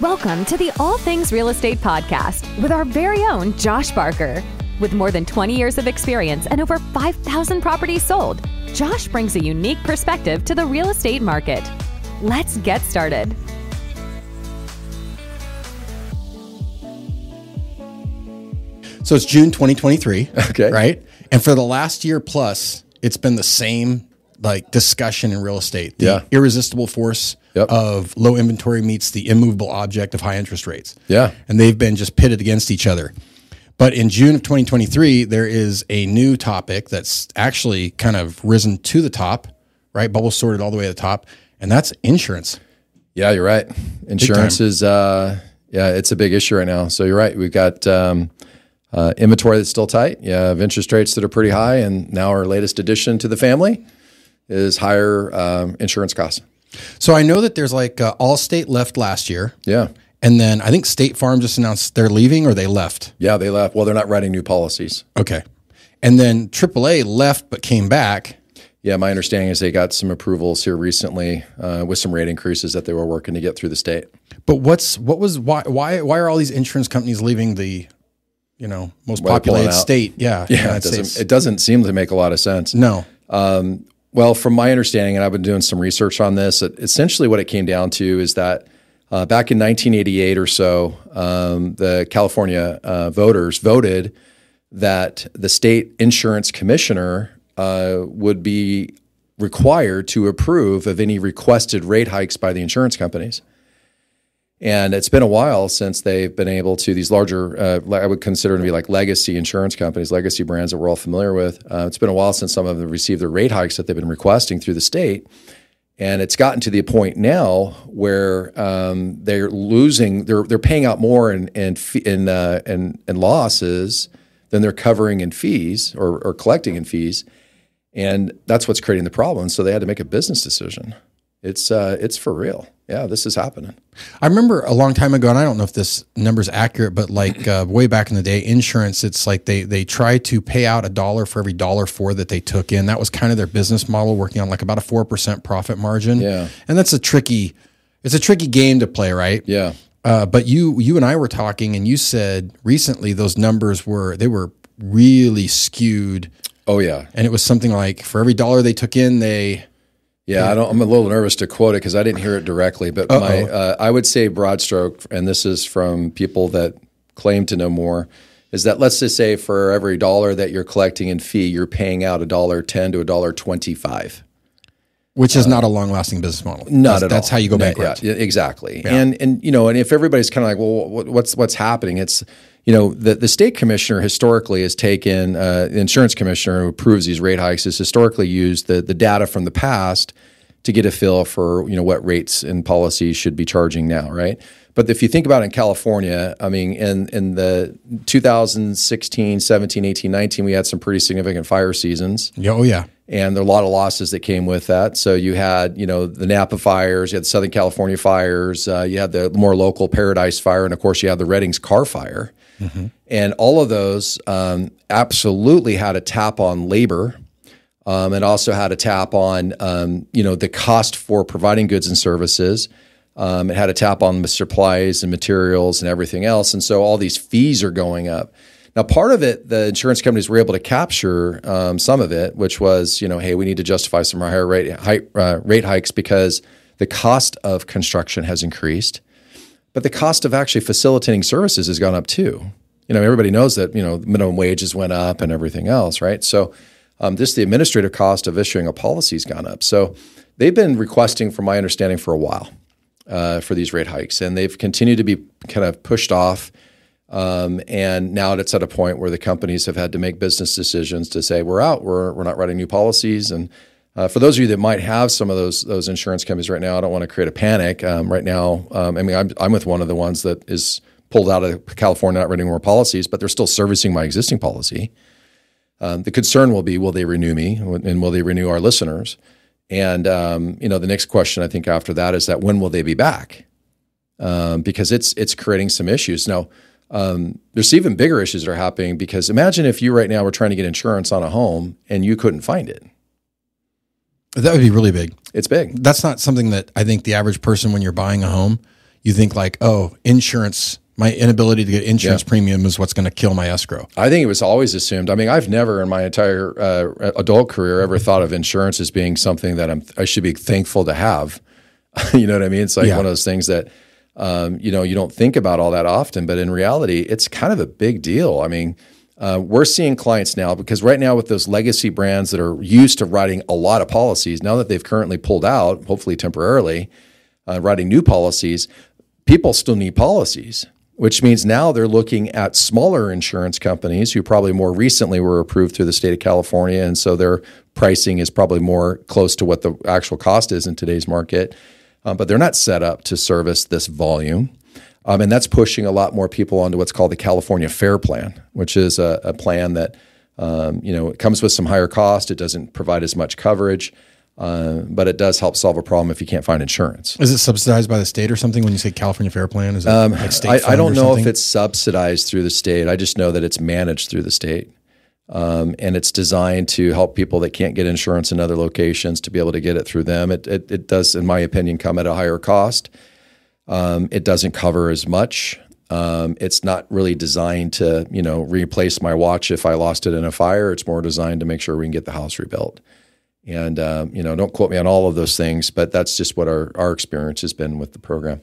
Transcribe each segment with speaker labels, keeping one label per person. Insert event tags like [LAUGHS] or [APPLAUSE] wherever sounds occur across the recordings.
Speaker 1: Welcome to the All Things Real Estate Podcast with our very own Josh Barker. With more than 20 years of experience and over 5,000 properties sold, Josh brings a unique perspective to the real estate market. Let's get started.
Speaker 2: So it's June 2023.
Speaker 3: Okay.
Speaker 2: Right. And for the last year plus, it's been the same like discussion in real estate. The
Speaker 3: Yeah.
Speaker 2: irresistible force
Speaker 3: Yep.
Speaker 2: of low inventory meets the immovable object of high interest rates.
Speaker 3: Yeah.
Speaker 2: And they've been just pitted against each other. But in June of 2023, there is a new topic that's actually kind of risen to the top, right? Bubble sorted all the way to the top, and that's insurance.
Speaker 3: Yeah, you're right. Insurance is, uh, yeah, it's a big issue right now. So you're right. We've got um, uh, inventory that's still tight. You have interest rates that are pretty high, and now our latest addition to the family is higher um, insurance costs.
Speaker 2: So I know that there's like uh, Allstate left last year.
Speaker 3: Yeah,
Speaker 2: And then I think State Farm just announced they're leaving or they left.
Speaker 3: yeah, they left. Well, they're not writing new policies.
Speaker 2: Okay. And then AAA left but came back.
Speaker 3: Yeah, my understanding is they got some approvals here recently uh, with some rate increases that they were working to get through the state.
Speaker 2: But what's what was why why why are all these insurance companies leaving the you know most
Speaker 3: Why
Speaker 2: populated state? Yeah,
Speaker 3: Yeah, it doesn't, it doesn't seem to make a lot of sense.
Speaker 2: no.
Speaker 3: Well, from my understanding, and I've been doing some research on this, essentially what it came down to is that uh, back in 1988 or so, um, the California uh, voters voted that the state insurance commissioner uh, would be required to approve of any requested rate hikes by the insurance companies. And it's been a while since they've been able to these larger, uh, I would consider to be like legacy insurance companies, legacy brands that we're all familiar with. Uh, it's been a while since some of them received the rate hikes that they've been requesting through the state, and it's gotten to the point now where um, they're losing, they're they're paying out more in in in, uh, in in losses than they're covering in fees or, or collecting in fees, and that's what's creating the problem. So they had to make a business decision. It's uh, it's for real. Yeah, this is happening.
Speaker 2: I remember a long time ago, and I don't know if this number's accurate, but like uh, way back in the day, insurance, it's like they they try to pay out a dollar for every dollar for that they took in. That was kind of their business model, working on like about a four percent profit margin.
Speaker 3: Yeah.
Speaker 2: and that's a tricky, it's a tricky game to play, right?
Speaker 3: Yeah.
Speaker 2: Uh, but you you and I were talking, and you said recently those numbers were they were really skewed,
Speaker 3: Oh yeah,
Speaker 2: and it was something like for every dollar they took in, they
Speaker 3: yeah. I don't, I'm a little nervous to quote it because I didn't hear it directly, but my uh, I would say broad stroke, and this is from people that claim to know more, is that let's just say for every dollar that you're collecting in fee, you're paying out a dollar ten to a dollar twenty five.
Speaker 2: which is not a long lasting business model.
Speaker 3: Uh, Not
Speaker 2: that's,
Speaker 3: at
Speaker 2: That's
Speaker 3: all.
Speaker 2: how you go
Speaker 3: No,
Speaker 2: bankrupt.
Speaker 3: Yeah, yeah, exactly. And and you know, and if everybody's kind of like, well, what's what's happening? It's you know, the the state commissioner historically has taken uh, the insurance commissioner who approves these rate hikes has historically used the the data from the past to get a feel for you know what rates and policies should be charging now, right? But if you think about it in California, I mean, in in the 2016, 17, 18, 19, we had some pretty significant fire seasons
Speaker 2: Yeah, oh yeah.
Speaker 3: and there are a lot of losses that came with that. So you had, you know, the Napa fires, you had the Southern California fires, uh, you had the more local Paradise fire, and of course you had the Redding's Carr fire, and all of those um, absolutely had a tap on labor. Um, it also had a tap on, um, you know, the cost for providing goods and services. Um, it had a tap on the supplies and materials and everything else. And so all these fees are going up. Now, part of it, the insurance companies were able to capture um, some of it, which was, you know, hey, we need to justify some higher rate, uh, rate hikes because the cost of construction has increased, but the cost of actually facilitating services has gone up too. You know, everybody knows that, you know, minimum wages went up and everything else, right? So, um, just the administrative cost of issuing a policy has gone up. So, they've been requesting, from my understanding, for a while uh, for these rate hikes, and they've continued to be kind of pushed off. Um, and now it's at a point where the companies have had to make business decisions to say we're out, we're we're not writing new policies. And uh, for those of you that might have some of those those insurance companies right now, I don't want to create a panic. Um, right now, um, I mean, I'm I'm with one of the ones that is pulled out of California, not writing more policies, but they're still servicing my existing policy. Um, the concern will be, will they renew me, and will they renew our listeners? And um, you know, the next question I think after that is that when will they be back? Um, because it's it's creating some issues now. Um, there's even bigger issues that are happening because imagine if you right now were trying to get insurance on a home and you couldn't find it.
Speaker 2: That would be really big.
Speaker 3: It's big.
Speaker 2: That's not something that I think the average person, when you're buying a home, you think like, oh, insurance, my inability to get insurance yeah. premium is what's going to kill my escrow.
Speaker 3: I think it was always assumed. I mean, I've never in my entire uh, adult career ever thought of insurance as being something that I'm, I should be thankful to have. [LAUGHS] you know what I mean? It's like yeah. one of those things that, um, you know, you don't think about all that often, but in reality, it's kind of a big deal. I mean, uh, we're seeing clients now because right now with those legacy brands that are used to writing a lot of policies, now that they've currently pulled out, hopefully temporarily, uh, writing new policies, people still need policies, which means now they're looking at smaller insurance companies who probably more recently were approved through the state of California, and so their pricing is probably more close to what the actual cost is in today's market. Uh, but they're not set up to service this volume. Um, and that's pushing a lot more people onto what's called the California Fair Plan, which is a, a plan that um, you know it comes with some higher cost. It doesn't provide as much coverage, uh, but it does help solve a problem if you can't find insurance.
Speaker 2: Is it subsidized by the state or something? When you say California Fair Plan, is it um, like
Speaker 3: state? I, I don't know if it's subsidized through the state. I just know that it's managed through the state. Um, and it's designed to help people that can't get insurance in other locations to be able to get it through them. It, it, it does, in my opinion, come at a higher cost. Um, it doesn't cover as much. Um, it's not really designed to, you know, replace my watch if I lost it in a fire. It's more designed to make sure we can get the house rebuilt. And um, you know, don't quote me on all of those things, but that's just what our our experience has been with the program.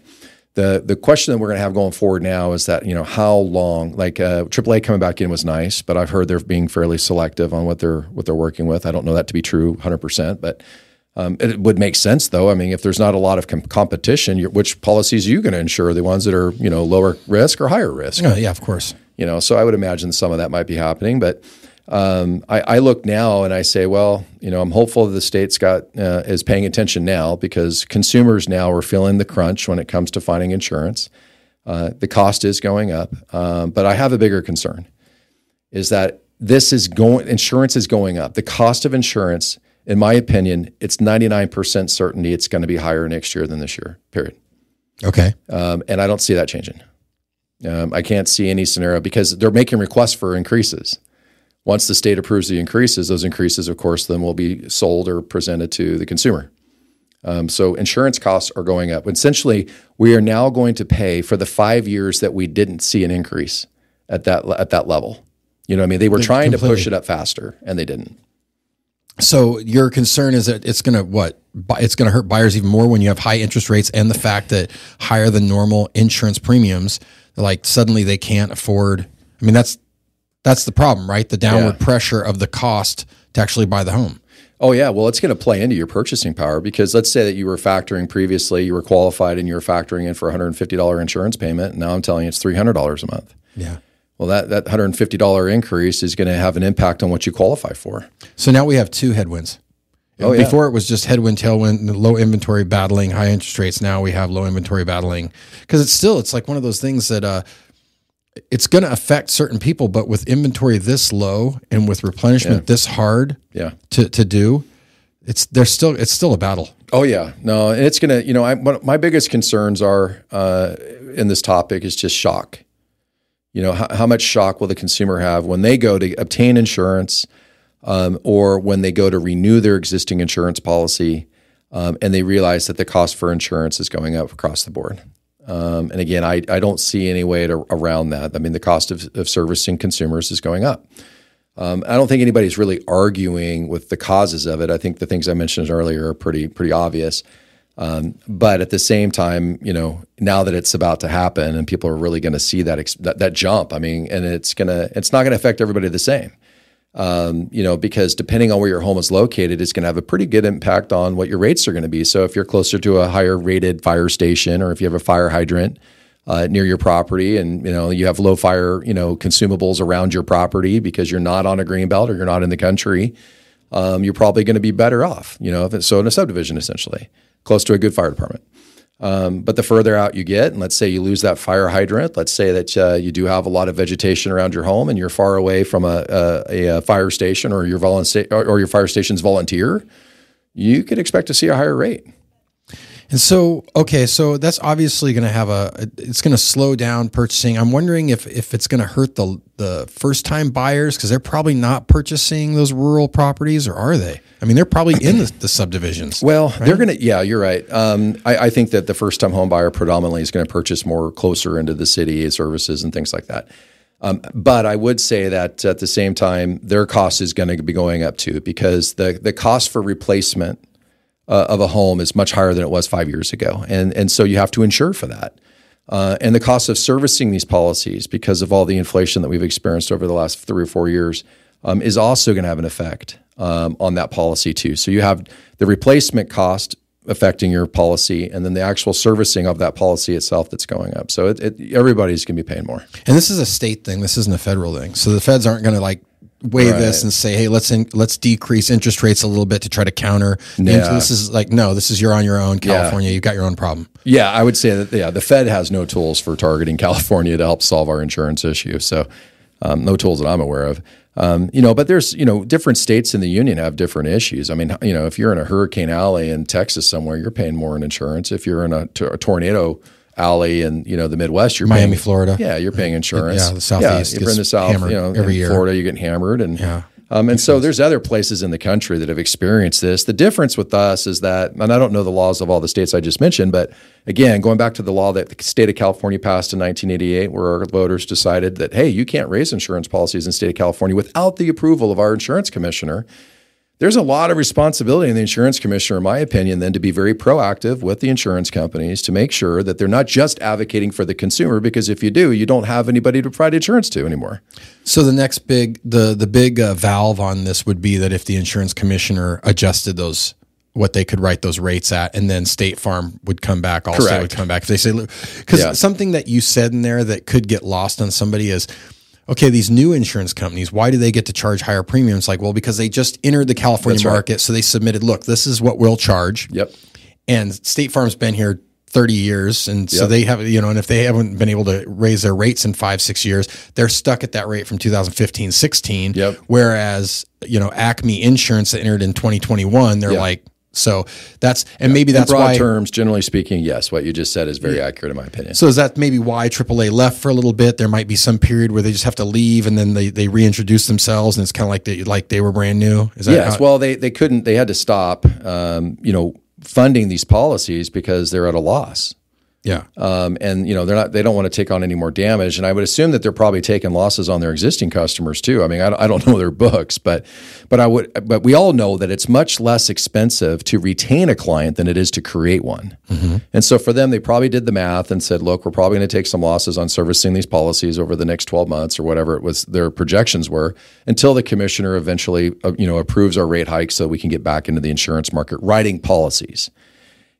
Speaker 3: The the question that we're going to have going forward now is that you know how long like uh, AAA coming back in was nice, but I've heard they're being fairly selective on what they're what they're working with. I don't know that to be true 100, percent but um, it would make sense, though. I mean, if there's not a lot of com- competition, which policies are you going to insure? The ones that are you know lower risk or higher risk?
Speaker 2: Yeah, yeah, of course.
Speaker 3: You know, so I would imagine some of that might be happening. But um, I, I, look now and I say, well, you know, I'm hopeful that the state's got uh, is paying attention now because consumers now are feeling the crunch when it comes to finding insurance. Uh, the cost is going up, um, but I have a bigger concern: is that this is going insurance is going up. The cost of insurance in my opinion, it's 99% certainty it's going to be higher next year than this year, period.
Speaker 2: Okay.
Speaker 3: Um, and I don't see that changing. Um, I can't see any scenario because they're making requests for increases. Once the state approves the increases, those increases, of course, then will be sold or presented to the consumer. Um, so insurance costs are going up. Essentially, we are now going to pay for the five years that we didn't see an increase at that at that level. You know, what I mean, they were trying Completely. to push it up faster, and they didn't.
Speaker 2: So your concern is that it's going to what? It's going to hurt buyers even more when you have high interest rates and the fact that higher than normal insurance premiums, like suddenly they can't afford. I mean, that's that's the problem, right? The downward yeah. pressure of the cost to actually buy the home.
Speaker 3: Oh yeah, well, it's going to play into your purchasing power because let's say that you were factoring previously, you were qualified, and you were factoring in for a hundred fifty dollar insurance payment. Now I'm telling you, it's three hundred dollars a month.
Speaker 2: Yeah.
Speaker 3: Well, that, that $150 increase is going to have an impact on what you qualify for.
Speaker 2: So now we have two headwinds. Oh, yeah. Before it was just headwind, tailwind, low inventory battling, high interest rates. Now we have low inventory battling because it's still it's like one of those things that uh, it's going to affect certain people, but with inventory this low and with replenishment yeah. this hard,
Speaker 3: yeah.
Speaker 2: to to do, it's there's still it's still a battle.
Speaker 3: Oh yeah, no, it's gonna you know I, my biggest concerns are uh, in this topic is just shock. You know, how, how, much shock will the consumer have when they go to obtain insurance um, or when they go to renew their existing insurance policy um, and they realize that the cost for insurance is going up across the board? Um, and again, I, I don't see any way to, around that. I mean, the cost of, of servicing consumers is going up. Um, I don't think anybody's really arguing with the causes of it. I think the things I mentioned earlier are pretty pretty obvious. Um, but at the same time, you know, now that it's about to happen and people are really going to see that, that, that jump, I mean, and it's gonna it's not going to affect everybody the same. Um, you know, because depending on where your home is located, it's going to have a pretty good impact on what your rates are going to be. So if you're closer to a higher rated fire station, or if you have a fire hydrant uh, near your property, and you know you have low fire, you know, consumables around your property because you're not on a green belt or you're not in the country, um, you're probably going to be better off. You know, if it's so in a subdivision essentially close to a good fire department. Um, but the further out you get, and let's say you lose that fire hydrant, let's say that uh, you do have a lot of vegetation around your home and you're far away from a, a, a fire station or your volunteer or your fire station's volunteer, you could expect to see a higher rate.
Speaker 2: And so, okay, so that's obviously going to have a, it's going to slow down purchasing. I'm wondering if, if it's going to hurt the, the first time buyers because they're probably not purchasing those rural properties or are they? I mean, they're probably in the, the subdivisions.
Speaker 3: Well, right? they're going to, yeah, you're right. Um, I, I, think that the first time home buyer predominantly is going to purchase more closer into the city services and things like that. Um, but I would say that at the same time, their cost is going to be going up too because the, the cost for replacement uh, of a home is much higher than it was five years ago, and and so you have to insure for that. Uh, and the cost of servicing these policies, because of all the inflation that we've experienced over the last three or four years, um, is also going to have an effect um, on that policy too. So you have the replacement cost affecting your policy, and then the actual servicing of that policy itself that's going up. So it, it, everybody's going to be paying more.
Speaker 2: And this is a state thing. This isn't a federal thing. So the feds aren't going to like weigh right. this and say, hey, let's in, let's decrease interest rates a little bit to try to counter. Yeah. This is like, no, this is you're on your own, California. Yeah. You've got your own problem.
Speaker 3: Yeah, I would say that. Yeah, the Fed has no tools for targeting [LAUGHS] California to help solve our insurance issue. So, um, no tools that I'm aware of. Um, you know, but there's you know different states in the union have different issues. I mean, you know, if you're in a hurricane alley in Texas somewhere, you're paying more in insurance. If you're in a, a tornado alley in you know the Midwest, you're
Speaker 2: Miami,
Speaker 3: paying,
Speaker 2: Florida.
Speaker 3: Yeah, you're paying insurance.
Speaker 2: Yeah, the southeast.
Speaker 3: Yeah, you're in the south. You know,
Speaker 2: every year.
Speaker 3: Florida, you're getting hammered, and yeah. Um, and so there's other places in the country that have experienced this. The difference with us is that, and I don't know the laws of all the states I just mentioned, but again, going back to the law that the state of California passed in 1988, where our voters decided that, hey, you can't raise insurance policies in the state of California without the approval of our insurance commissioner there's a lot of responsibility in the insurance commissioner, in my opinion, then to be very proactive with the insurance companies to make sure that they're not just advocating for the consumer, because if you do, you don't have anybody to provide insurance to anymore.
Speaker 2: So the next big, the the big uh, valve on this would be that if the insurance commissioner adjusted those what they could write those rates at, and then State Farm would come back. Also, Correct. would come back if they say because yeah. something that you said in there that could get lost on somebody is okay, these new insurance companies, why do they get to charge higher premiums? Like, well, because they just entered the California market. So they submitted, look, this is what we'll charge.
Speaker 3: Yep.
Speaker 2: And State Farm's been here 30 years. And so yep. they have, you know, and if they haven't been able to raise their rates in five, six years, they're stuck at that rate from 2015, 16.
Speaker 3: Yep.
Speaker 2: Whereas, you know, Acme Insurance that entered in 2021, they're yep. like, so that's and yeah. maybe that's
Speaker 3: in broad
Speaker 2: why,
Speaker 3: terms, generally speaking, yes, what you just said is very yeah. accurate in my opinion.
Speaker 2: So is that maybe why AAA left for a little bit? There might be some period where they just have to leave and then they, they reintroduce themselves and it's kind of like they like they were brand new.
Speaker 3: Is that yes? How, well, they they couldn't. They had to stop. Um, you know, funding these policies because they're at a loss.
Speaker 2: Yeah.
Speaker 3: Um, and you know they're not they don't want to take on any more damage, and I would assume that they're probably taking losses on their existing customers too. I mean, I, I don't know their books, but but I would but we all know that it's much less expensive to retain a client than it is to create one. Mm-hmm. And so for them, they probably did the math and said, look, we're probably going to take some losses on servicing these policies over the next twelve months or whatever it was their projections were until the commissioner eventually uh, you know approves our rate hike so we can get back into the insurance market writing policies.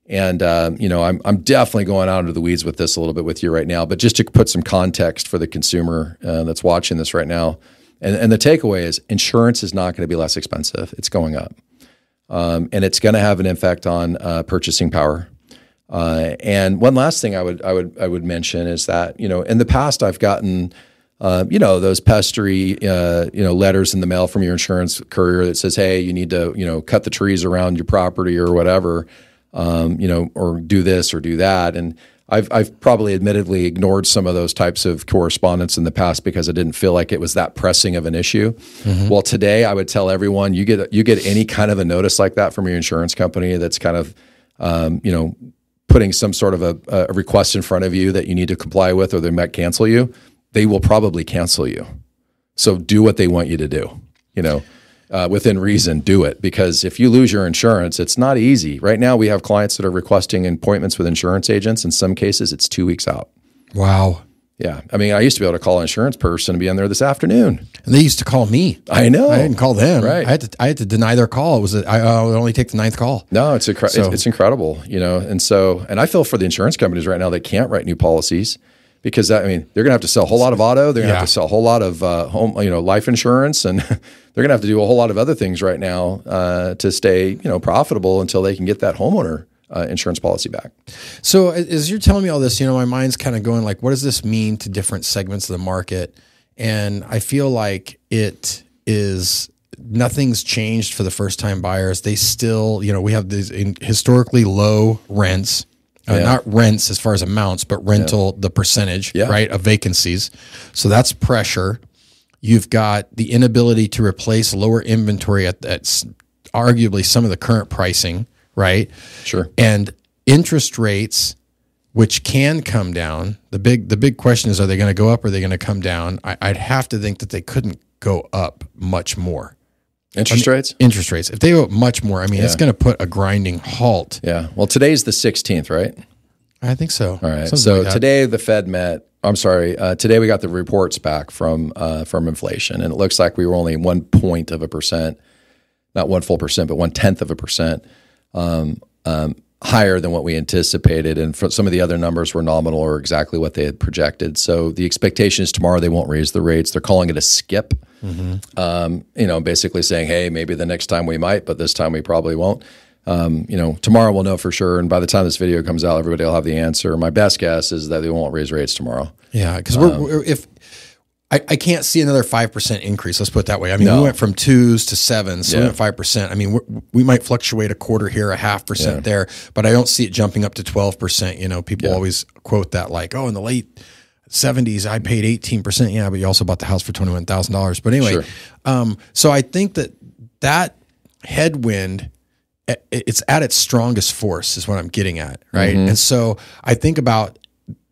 Speaker 3: And uh, you know, I'm I'm definitely going out into the weeds with this a little bit with you right now. But just to put some context for the consumer uh, that's watching this right now, and, and the takeaway is insurance is not going to be less expensive; it's going up, um, and it's going to have an effect on uh, purchasing power. Uh, and one last thing I would I would I would mention is that you know in the past I've gotten. Uh, you know those pestery, uh, you know letters in the mail from your insurance courier that says, "Hey, you need to, you know, cut the trees around your property or whatever." Um, you know, or do this or do that. And I've, I've probably admittedly ignored some of those types of correspondence in the past because I didn't feel like it was that pressing of an issue. Mm-hmm. Well, today I would tell everyone you get you get any kind of a notice like that from your insurance company that's kind of um, you know putting some sort of a, a request in front of you that you need to comply with or they might cancel you. They will probably cancel you. So do what they want you to do. You know uh, within reason, do it. Because if you lose your insurance, it's not easy. Right now, we have clients that are requesting appointments with insurance agents. In some cases, it's two weeks out.
Speaker 2: Wow.
Speaker 3: Yeah. I mean, I used to be able to call an insurance person and be in there this afternoon.
Speaker 2: And they used to call me.
Speaker 3: I know.
Speaker 2: I didn't call them.
Speaker 3: Right.
Speaker 2: I had to, I had to deny their call. It was, a, I, I would only take the ninth call.
Speaker 3: No, it's, incre- so. it's, it's incredible, you know? And so, and I feel for the insurance companies right now, they can't write new policies because that, I mean they're going to have to sell a whole lot of auto. They're going to yeah. have to sell a whole lot of uh, home, you know, life insurance, and [LAUGHS] they're going to have to do a whole lot of other things right now uh, to stay, you know, profitable until they can get that homeowner uh, insurance policy back.
Speaker 2: So as you're telling me all this, you know, my mind's kind of going like, what does this mean to different segments of the market? And I feel like it is nothing's changed for the first time buyers. They still, you know, we have these in historically low rents. Uh,
Speaker 3: Yeah.
Speaker 2: Not rents as far as amounts, but rental, the percentage,
Speaker 3: Yeah.
Speaker 2: right, of vacancies. So that's pressure. You've got the inability to replace lower inventory at, at arguably some of the current pricing, right?
Speaker 3: Sure.
Speaker 2: and interest rates which can come down the big the big question is are they going to go up or are they going to come down I, i'd have to think that they couldn't go up much more
Speaker 3: Interest rates?
Speaker 2: interest rates if they go much more i mean it's going to put a grinding halt
Speaker 3: Yeah. Well, today's the 16th, right?
Speaker 2: i think so
Speaker 3: All right.
Speaker 2: Something
Speaker 3: so
Speaker 2: like
Speaker 3: today the Fed met. I'm sorry. Uh, today we got the reports back from uh, from inflation, and it looks like we were only one point of a percent, not one full percent, but one tenth of a percent um, um, higher than what we anticipated. And some of the other numbers were nominal or exactly what they had projected. So the expectation is tomorrow they won't raise the rates. They're calling it a skip. Um, you know, basically saying, hey, maybe the next time we might, but this time we probably won't. Um, you know, tomorrow we'll know for sure. And by the time this video comes out, everybody will have the answer. My best guess is that they won't raise rates tomorrow.
Speaker 2: yeah because
Speaker 3: Um,
Speaker 2: we're if I, I can't see another 5% increase. Let's put it that way. I mean,
Speaker 3: No.
Speaker 2: we went from twos to sevens, so we
Speaker 3: Yeah.
Speaker 2: went 5%. I mean, we're, we might fluctuate a quarter here, a half percent there, but I don't see it jumping up to 12%. You know, people always quote that like, oh, in the late 70s, I paid 18%. Yeah, but you also bought the house for $21,000. But anyway,
Speaker 3: Sure.
Speaker 2: um, so I think that that headwind, it's at its strongest force, is what I'm getting at. Right. And so I think about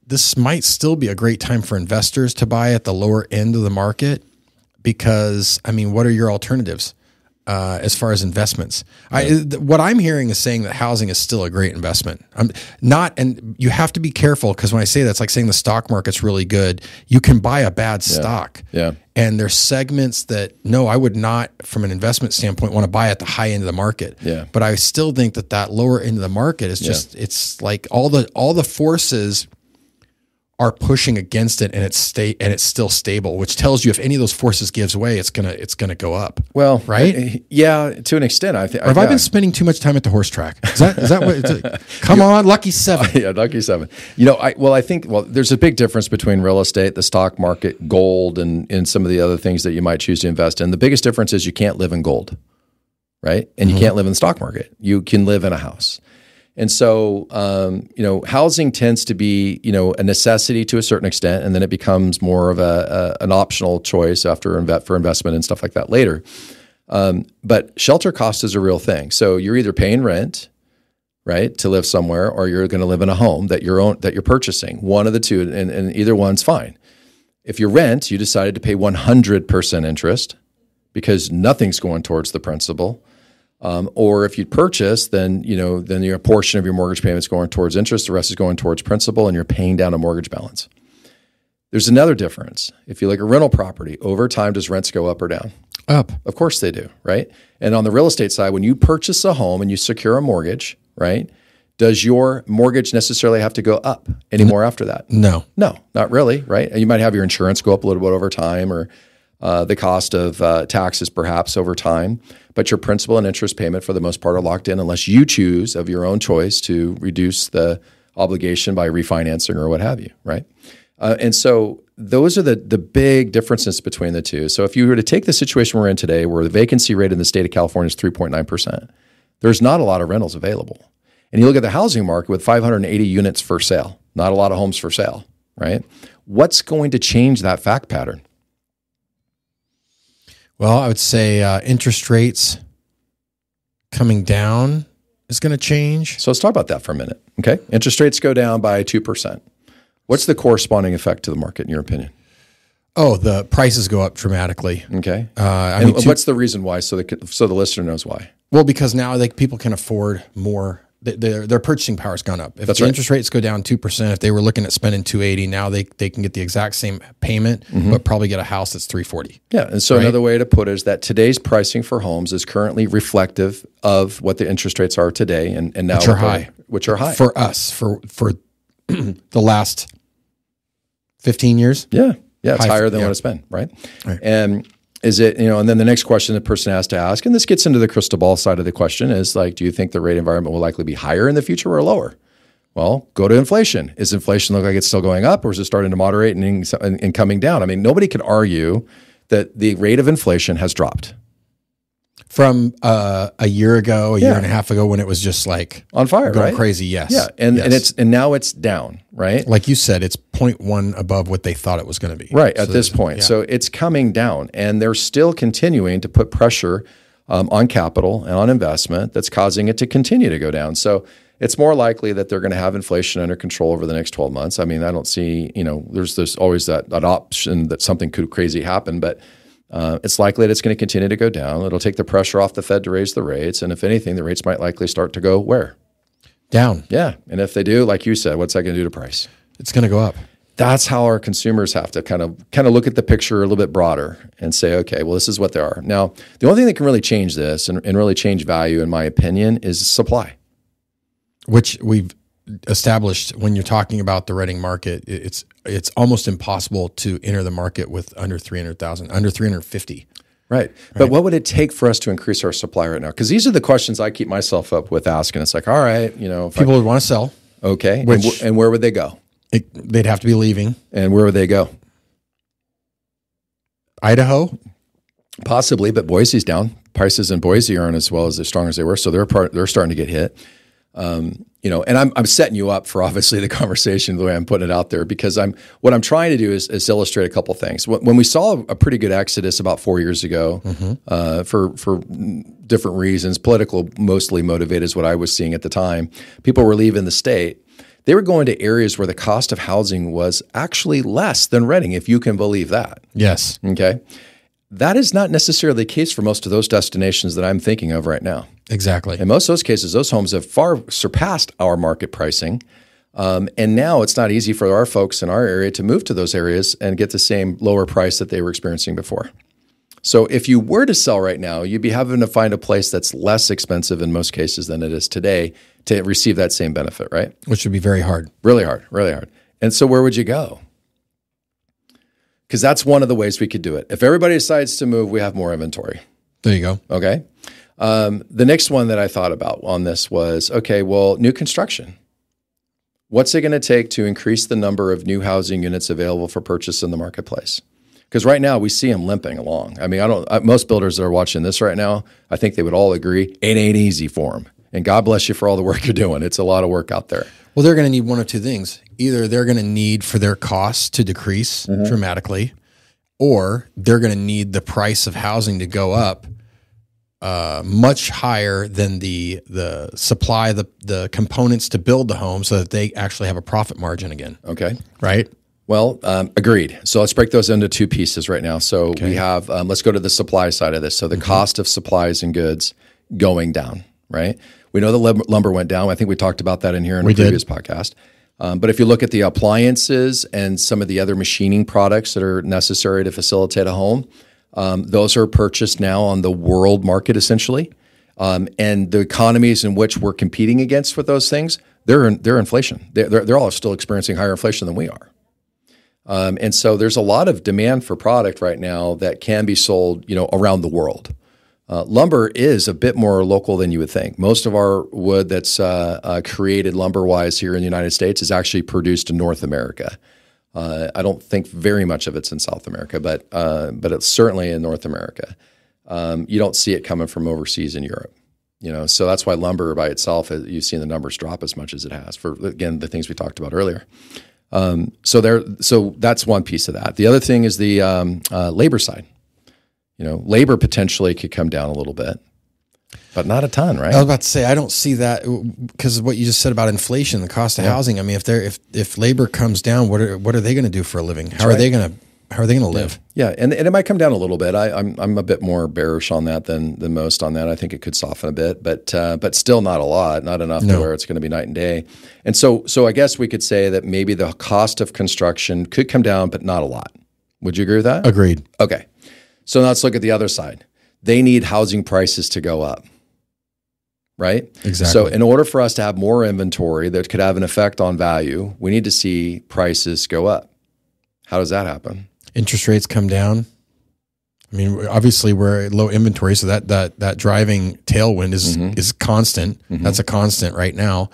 Speaker 2: this might still be a great time for investors to buy at the lower end of the market because I mean, what are your alternatives uh, as far as investments? I, th- what I'm hearing is saying that housing is still a great investment. I'm not, and you have to be careful because when I say that, it's like saying the stock market's really good. You can buy a bad stock.
Speaker 3: Yeah.
Speaker 2: And there's segments that no, I would not, from an investment standpoint, want to buy at the high end of the market.
Speaker 3: Yeah.
Speaker 2: But I still think that that lower end of the market is just, it's like all the all the forces are pushing against it and it's sta- and it's still stable, which tells you if any of those forces gives way, it's gonna it's gonna go up.
Speaker 3: Well,
Speaker 2: Right?
Speaker 3: uh, Yeah, to an extent. I think.
Speaker 2: Have I been spending too much time at the horse track? Is that is that what? It's come [LAUGHS] on, lucky seven. [LAUGHS]
Speaker 3: yeah, lucky seven. You know, I well, I think well, there's a big difference between real estate, the stock market, gold, and and some of the other things that you might choose to invest in. The biggest difference is you can't live in gold, right? And you can't live in the stock market. You can live in a house. And so, um, you know, housing tends to be, you know, a necessity to a certain extent, and then it becomes more of a, a an optional choice after for investment and stuff like that later. Um, but shelter cost is a real thing. So you're either paying rent, right, to live somewhere, or you're going to live in a home that you're own, that you're purchasing. One of the two, and, and either one's fine. If you rent, you decided to pay 100% interest because nothing's going towards the principal. Um, or if you purchase, then you know then your portion of your mortgage payment is going towards interest, the rest is going towards principal, and you're paying down a mortgage balance. There's another difference. If you like a rental property, over time does rents go up or down?
Speaker 2: Up.
Speaker 3: Of course they do, right? And on the real estate side, when you purchase a home and you secure a mortgage, right? Does your mortgage necessarily have to go up anymore after that?
Speaker 2: No.
Speaker 3: No, not really, right? And you might have your insurance go up a little bit over time or uh, the cost of uh, taxes perhaps over time, but your principal and interest payment for the most part are locked in unless you choose of your own choice to reduce the obligation by refinancing or what have you, right? Uh, and so those are the the big differences between the two. So if you were to take the situation we're in today, where the vacancy rate in the state of California is 3.9 percent, there's not a lot of rentals available. And you look at the housing market with 580 units for sale, not a lot of homes for sale, right? What's going to change that fact pattern?
Speaker 2: Well, I would say uh, interest rates coming down is going to change.
Speaker 3: So let's talk about that for a minute. Okay. Interest rates go down by 2%. What's the corresponding effect to the market, in your opinion?
Speaker 2: Oh, the prices go up dramatically.
Speaker 3: Okay.
Speaker 2: Uh, I
Speaker 3: and
Speaker 2: mean, two-
Speaker 3: what's the reason why? So the, so the listener knows why.
Speaker 2: well, because now like people can afford more. Th- Their their purchasing power's gone up. If
Speaker 3: That's
Speaker 2: the
Speaker 3: right.
Speaker 2: interest rates go down two percent, if they were looking at spending two eighty, now they they can get the exact same payment,
Speaker 3: Mm-hmm.
Speaker 2: but probably get a house that's three forty.
Speaker 3: Yeah. And so another way to put it is that today's pricing for homes is currently reflective of what the interest rates are today and, and now
Speaker 2: Which are high.
Speaker 3: Which are high.
Speaker 2: for us for for [CLEARS THROAT] the last fifteen years.
Speaker 3: Yeah. Yeah. It's
Speaker 2: High-
Speaker 3: higher than
Speaker 2: yeah.
Speaker 3: what it's been. Right?
Speaker 2: Right.
Speaker 3: And is it, you know, and then the next question the person has to ask, and this gets into the crystal ball side of the question is like, do you think the rate environment will likely be higher in the future or lower? Well, go to inflation. Is inflation look like it's still going up or is it starting to moderate and, and, and coming down? I mean, nobody could argue that the rate of inflation has dropped,
Speaker 2: From uh, a year ago, a year and a half ago, when it was just like
Speaker 3: on fire,
Speaker 2: going
Speaker 3: right?
Speaker 2: crazy. Yes.
Speaker 3: Yeah, and and it's and now it's down, right?
Speaker 2: like you said, it's 0.1 above what they thought it was going to be.
Speaker 3: Right at this point. So it's coming down, and they're still continuing to put pressure um, on capital and on investment that's causing it to continue to go down. So it's more likely that they're going to have inflation under control over the next 12 months. I mean, I don't see, you know, there's there's always that, that option that something could crazy happen, but uh, it's likely that it's going to continue to go down. It'll take the pressure off the Fed to raise the rates, and if anything, the rates might likely start to go where?
Speaker 2: down.
Speaker 3: Yeah, and if they do, like you said, what's that going to do to price?
Speaker 2: It's going to go up.
Speaker 3: that's how our consumers have to kind of kind of look at the picture a little bit broader and say, okay, well, this is what they are. Now, the only thing that can really change this and, and really change value, in my opinion, is supply.
Speaker 2: which we've established when you're talking about the Redding market, it's it's almost impossible to enter the market with under three hundred thousand, under three hundred fifty.
Speaker 3: Right. But what would it take for us to increase our supply right now? Because these are the questions I keep myself up with asking. It's like, all right, you know, if I-
Speaker 2: People would want to sell.
Speaker 3: okay, and,
Speaker 2: Which-
Speaker 3: wh- and where would they go?
Speaker 2: It, they'd have to be leaving
Speaker 3: And where would they go?
Speaker 2: Idaho.
Speaker 3: Possibly, but Boise's down. Prices in Boise aren't as well as as strong as they were, so they're part. They're starting to get hit. Um, you know, and I'm I'm setting you up for obviously the conversation the way I'm putting it out there because I'm what I'm trying to do is, is illustrate a couple things. When when we saw a pretty good exodus about four years ago, uh, for for different reasons, political mostly motivated is what I was seeing at the time. People were leaving the state. They were going to areas where the cost of housing was actually less than Redding, if you can believe that.
Speaker 2: Yes.
Speaker 3: Okay. That is not necessarily the case for most of those destinations that I'm thinking of right now.
Speaker 2: Exactly.
Speaker 3: In most of those cases, those homes have far surpassed our market pricing. Um, and now it's not easy for our folks in our area to move to those areas and get the same lower price that they were experiencing before. So if you were to sell right now, you'd be having to find a place that's less expensive in most cases than it is today to receive that same benefit, right?
Speaker 2: Which would be very hard.
Speaker 3: Really hard, really hard. And so where would you go? Because that's one of the ways we could do it. If everybody decides to move, we have more inventory.
Speaker 2: There you go.
Speaker 3: Okay. Um, the next one that I thought about on this was okay, well, new construction. What's it going to take to increase the number of new housing units available for purchase in the marketplace? Because right now we see them limping along. I mean, I don't. uh, Most builders that are watching this right now, I think they would all agree it ain't easy for them. And God bless you for all the work you're doing. It's a lot of work out there.
Speaker 2: Well, they're going to need one of two things. Either they're going to need for their costs to decrease dramatically, or they're going to need the price of housing to go up uh, much higher than the the supply, the the components to build the home, so that they actually have a profit margin again.
Speaker 3: Okay.
Speaker 2: Right?
Speaker 3: Well, um, agreed. So let's break those into two pieces right now. So we have, um, let's go to the supply side of this. So the cost of supplies and goods going down, right? We know the lumber went down. I think we talked about that in here in a
Speaker 2: did.
Speaker 3: previous podcast. Um, but if you look at the appliances and some of the other machining products that are necessary to facilitate a home, um, those are purchased now on the world market essentially. Um, and the economies in which we're competing against with those things, they're in, they're inflation. They're, they're, they're all still experiencing higher inflation than we are. Um, and so there's a lot of demand for product right now that can be sold, you know, around the world. Uh, lumber is a bit more local than you would think. Most of our wood that's uh, uh, created lumber-wise here in the United States is actually produced in North America. Uh, I don't think very much of it's in South America, but uh, but it's certainly in North America. Um, you don't see it coming from overseas in Europe. You know, so that's why lumber by itself, uh, you've seen the numbers drop as much as it has for again the things we talked about earlier. Um, so there, so that's one piece of that. The other thing is the um, labor side. You know, labor potentially could come down a little bit, but not a ton, right?
Speaker 2: I was about to say I don't see that because of what you just said about inflation, the cost of housing. I mean, if they're if if labor comes down, what are what are they going to do for a living? How are they going to how are they going to live?
Speaker 3: Yeah, and, and it might come down a little bit. I, I'm I'm a bit more bearish on that than than most on that. I think it could soften a bit, but uh, but still not a lot, not enough to where it's going to be night and day. And so so I guess we could say that maybe the cost of construction could come down, but not a lot. Would you agree with that?
Speaker 2: Agreed.
Speaker 3: Okay. So now let's look at the other side. They need housing prices to go up. Right?
Speaker 2: Exactly.
Speaker 3: So in order for us to have more inventory that could have an effect on value, we need to see prices go up. How does that happen?
Speaker 2: interest rates come down. I mean, obviously we're at low inventory, so that that that driving tailwind is
Speaker 3: Mm-hmm.
Speaker 2: is constant. That's a constant right now,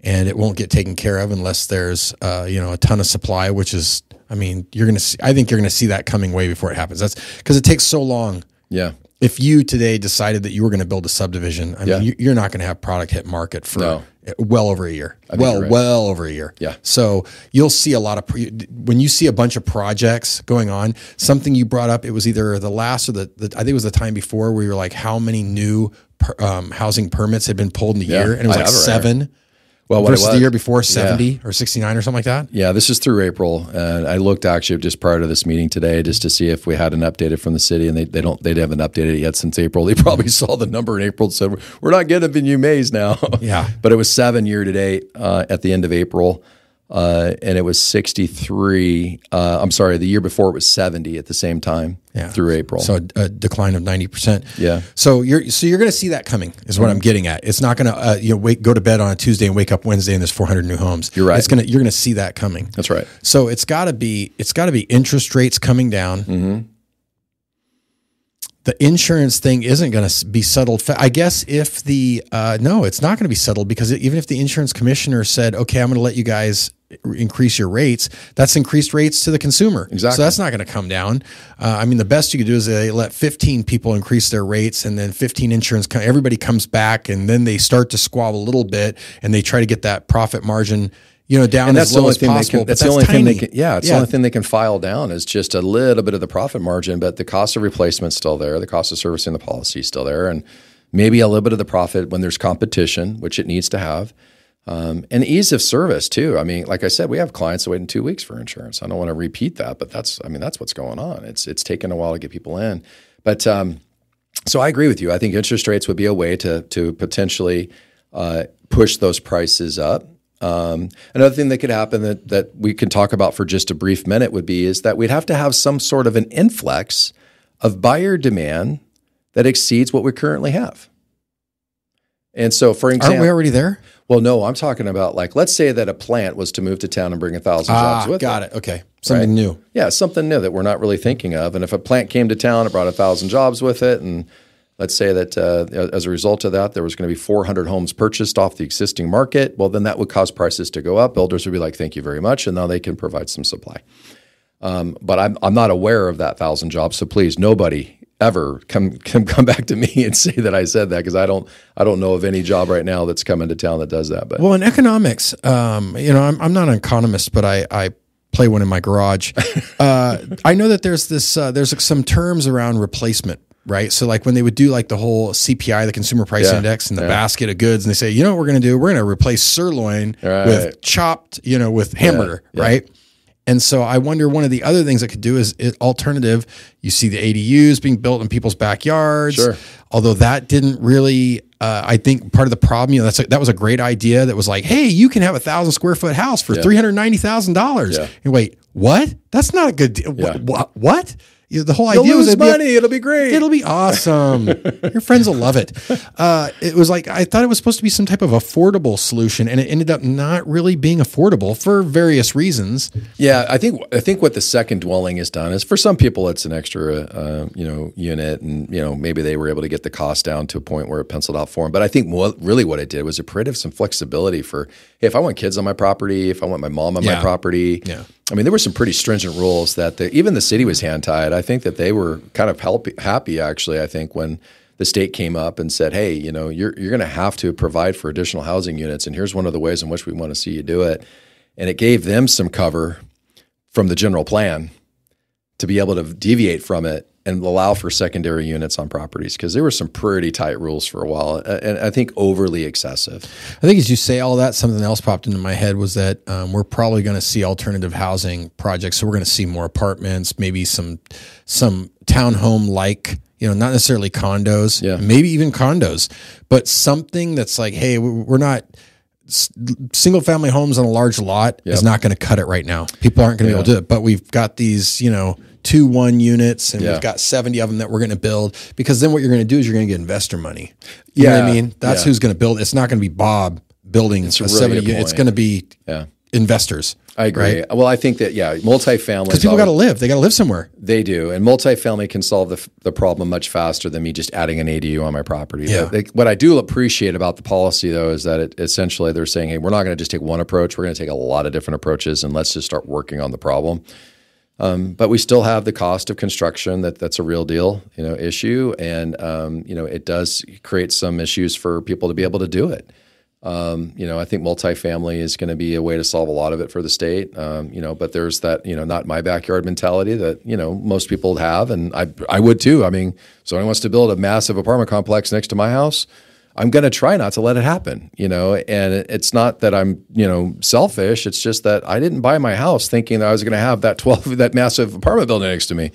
Speaker 2: and it won't get taken care of unless there's uh, you know a ton of supply. Which is, I mean, you're gonna see. I think you're gonna see that coming way before it happens. That's because it takes so long.
Speaker 3: Yeah.
Speaker 2: if you today decided that you were going to build a subdivision, I
Speaker 3: Yeah.
Speaker 2: mean, you- you're not going to have product hit market for
Speaker 3: No.
Speaker 2: well over a year. Well,
Speaker 3: right.
Speaker 2: well over a year.
Speaker 3: Yeah.
Speaker 2: So you'll see a lot of when you see a bunch of projects going on. Something you brought up, it was either the last or the, the I think it was the time before where you were like, how many new per, um, housing permits had been pulled in a
Speaker 3: Yeah,
Speaker 2: year, and it was
Speaker 3: I
Speaker 2: like
Speaker 3: have it right
Speaker 2: seven.
Speaker 3: Well,
Speaker 2: versus the year before, seventy or sixty nine or something like that.
Speaker 3: Yeah, this is through April, and I looked actually just prior to this meeting today just to see if we had an updated from the city, and they, they don't they haven't updated it yet since April. [LAUGHS] They probably saw the number in April and said we're not getting you Mays now.
Speaker 2: Yeah. [LAUGHS]
Speaker 3: but it was seven year to date uh, at the end of April, uh, and it was sixty three. Uh, I'm sorry, the year before it was seventy at the same time
Speaker 2: Yeah.
Speaker 3: through April.
Speaker 2: So a, a decline of ninety percent.
Speaker 3: Yeah.
Speaker 2: So you're so you're going to see that coming is what I'm getting at. It's not going to uh, you know wake go to bed on a Tuesday and wake up Wednesday and there's 400 new homes.
Speaker 3: You're right.
Speaker 2: It's gonna you're going to see that coming.
Speaker 3: That's right.
Speaker 2: So it's got to be it's got to be interest rates coming down.
Speaker 3: Mm-hmm.
Speaker 2: The insurance thing isn't going to be settled. I guess if the uh, no, it's not going to be settled because even if the insurance commissioner said, "Okay, I'm going to let you guys increase your rates," that's increased rates to the consumer.
Speaker 3: Exactly.
Speaker 2: So that's not going to come down. Uh, I mean, the best you could do is they let 15 people increase their rates, and then 15 insurance. Everybody comes back, and then they start to squabble a little bit, and they try to get that profit margin. You know, down
Speaker 3: and
Speaker 2: as
Speaker 3: that's the
Speaker 2: low
Speaker 3: only
Speaker 2: as
Speaker 3: thing they
Speaker 2: possible.
Speaker 3: can.
Speaker 2: but
Speaker 3: That's the only thing they can. Yeah, it's the only thing they can file down is just a little bit of the profit margin, but the cost of replacement's still there. The cost of servicing the policy is still there, and maybe a little bit of the profit when there's competition, which it needs to have, um, and ease of service too. I mean, like I said, we have clients waiting two weeks for insurance. I don't want to repeat that, but that's. I mean, that's what's going on. It's it's taken a while to get people in, but. Um, so I agree with you. I think interest rates would be a way to to potentially uh, push those prices up. Um, another thing that could happen that that we can talk about for just a brief minute would be is that we'd have to have some sort of an influx of buyer demand that exceeds what we currently have. And so, for example,
Speaker 2: Aren't we already there?
Speaker 3: well, no, I'm talking about like let's say that a plant was to move to town and bring a thousand jobs
Speaker 2: Ah,
Speaker 3: with
Speaker 2: got
Speaker 3: it.
Speaker 2: Got it. Okay, something
Speaker 3: Right.
Speaker 2: new.
Speaker 3: Yeah, something new that we're not really thinking of. And if a plant came to town, it brought a thousand jobs with it, and let's say that uh, as a result of that, there was going to be 400 homes purchased off the existing market. Well, then that would cause prices to go up. Builders would be like, "Thank you very much," and now they can provide some supply. Um, but I'm I'm not aware of that thousand jobs, so please, nobody ever come [LAUGHS] come come back to me and say that I said that because I don't I don't know of any job right now that's coming to town that does that. But
Speaker 2: Well, in economics, um, you know, I'm, I'm not an economist, but I, I play one in my garage. [LAUGHS] uh, I know that there's this, uh, there's some terms around replacement, right? So, like when they would do like the whole CPI, the Consumer Price
Speaker 3: Yeah,
Speaker 2: Index, and the basket of goods, and they say, you know what we're going to do? We're going to replace sirloin
Speaker 3: Right.
Speaker 2: with chopped, you know, with hamburger,
Speaker 3: yeah.
Speaker 2: right? And so I wonder one of the other things that could do is it, alternative. You see the ADUs being built in people's backyards.
Speaker 3: Sure.
Speaker 2: Although that didn't really, uh, I think part of the problem, you know, that's a, that was a great idea. That was like, hey, you can have a thousand square foot house for three hundred ninety thousand dollars.
Speaker 3: Yeah.
Speaker 2: And wait, what? That's not a good deal.
Speaker 3: Yeah.
Speaker 2: What? What? You know, the whole
Speaker 3: you'll
Speaker 2: idea was be a-
Speaker 3: money. It'll be great.
Speaker 2: It'll be awesome. [LAUGHS] Your friends will love it. Uh, it was like I thought it was supposed to be some type of affordable solution, and it ended up not really being affordable for various reasons.
Speaker 3: Yeah, I think I think what the second dwelling has done is for some people it's an extra uh, you know unit, and you know maybe they were able to get the cost down to a point where it penciled out for them. But I think what, really what it did was it created some flexibility for hey, if I want kids on my property, if I want my mom on
Speaker 2: Yeah.
Speaker 3: my property.
Speaker 2: Yeah.
Speaker 3: I mean there were some pretty stringent rules that the, even the city was hand tied. I think that they were kind of help, happy actually. I think when the state came up and said, "Hey, you know, you're you're going to have to provide for additional housing units, and here's one of the ways in which we want to see you do it," and it gave them some cover from the general plan to be able to deviate from it and allow for secondary units on properties because there were some pretty tight rules for a while, and I think overly excessive.
Speaker 2: I think as you say all that, something else popped into my head was that um, we're probably going to see alternative housing projects. So we're going to see more apartments, maybe some some townhome like, you know, not necessarily condos,
Speaker 3: Yeah.
Speaker 2: maybe even condos, but something that's like, hey, we- we're not. Single family homes on a large lot is not going to cut it right now. People aren't going to be able to do it. But we've got these, you know, two one units, and
Speaker 3: Yeah.
Speaker 2: we've got seventy of them that we're going to build. Because then what you're going to do is you're going to get investor money. You know what I mean? That's
Speaker 3: Yeah.
Speaker 2: who's going to build. It's not going to be Bob building a,
Speaker 3: a really
Speaker 2: 70 unit. It's going to be
Speaker 3: Yeah,
Speaker 2: investors.
Speaker 3: I agree. Well, I think that yeah, multifamily.
Speaker 2: Because people got to live. They got to live somewhere.
Speaker 3: They do, and multifamily can solve the, the problem much faster than me just adding an ADU on my property.
Speaker 2: Yeah.
Speaker 3: They- what I do appreciate about the policy, though, is that it, essentially they're saying, "Hey, we're not going to just take one approach. We're going to take a lot of different approaches, and let's just start working on the problem." Um, but we still have the cost of construction that that's a real deal, you know, issue, and um, you know it does create some issues for people to be able to do it. Um, you know, I think multifamily is going to be a way to solve a lot of it for the state. Um, you know, but there's that you know not my backyard mentality that you know most people have, and I I would too. I mean, someone wants to build a massive apartment complex next to my house. I'm going to try not to let it happen, you know. And it's not that I'm, you know, selfish. It's just that I didn't buy my house thinking that I was going to have that 12 [LAUGHS] that massive apartment building next to me.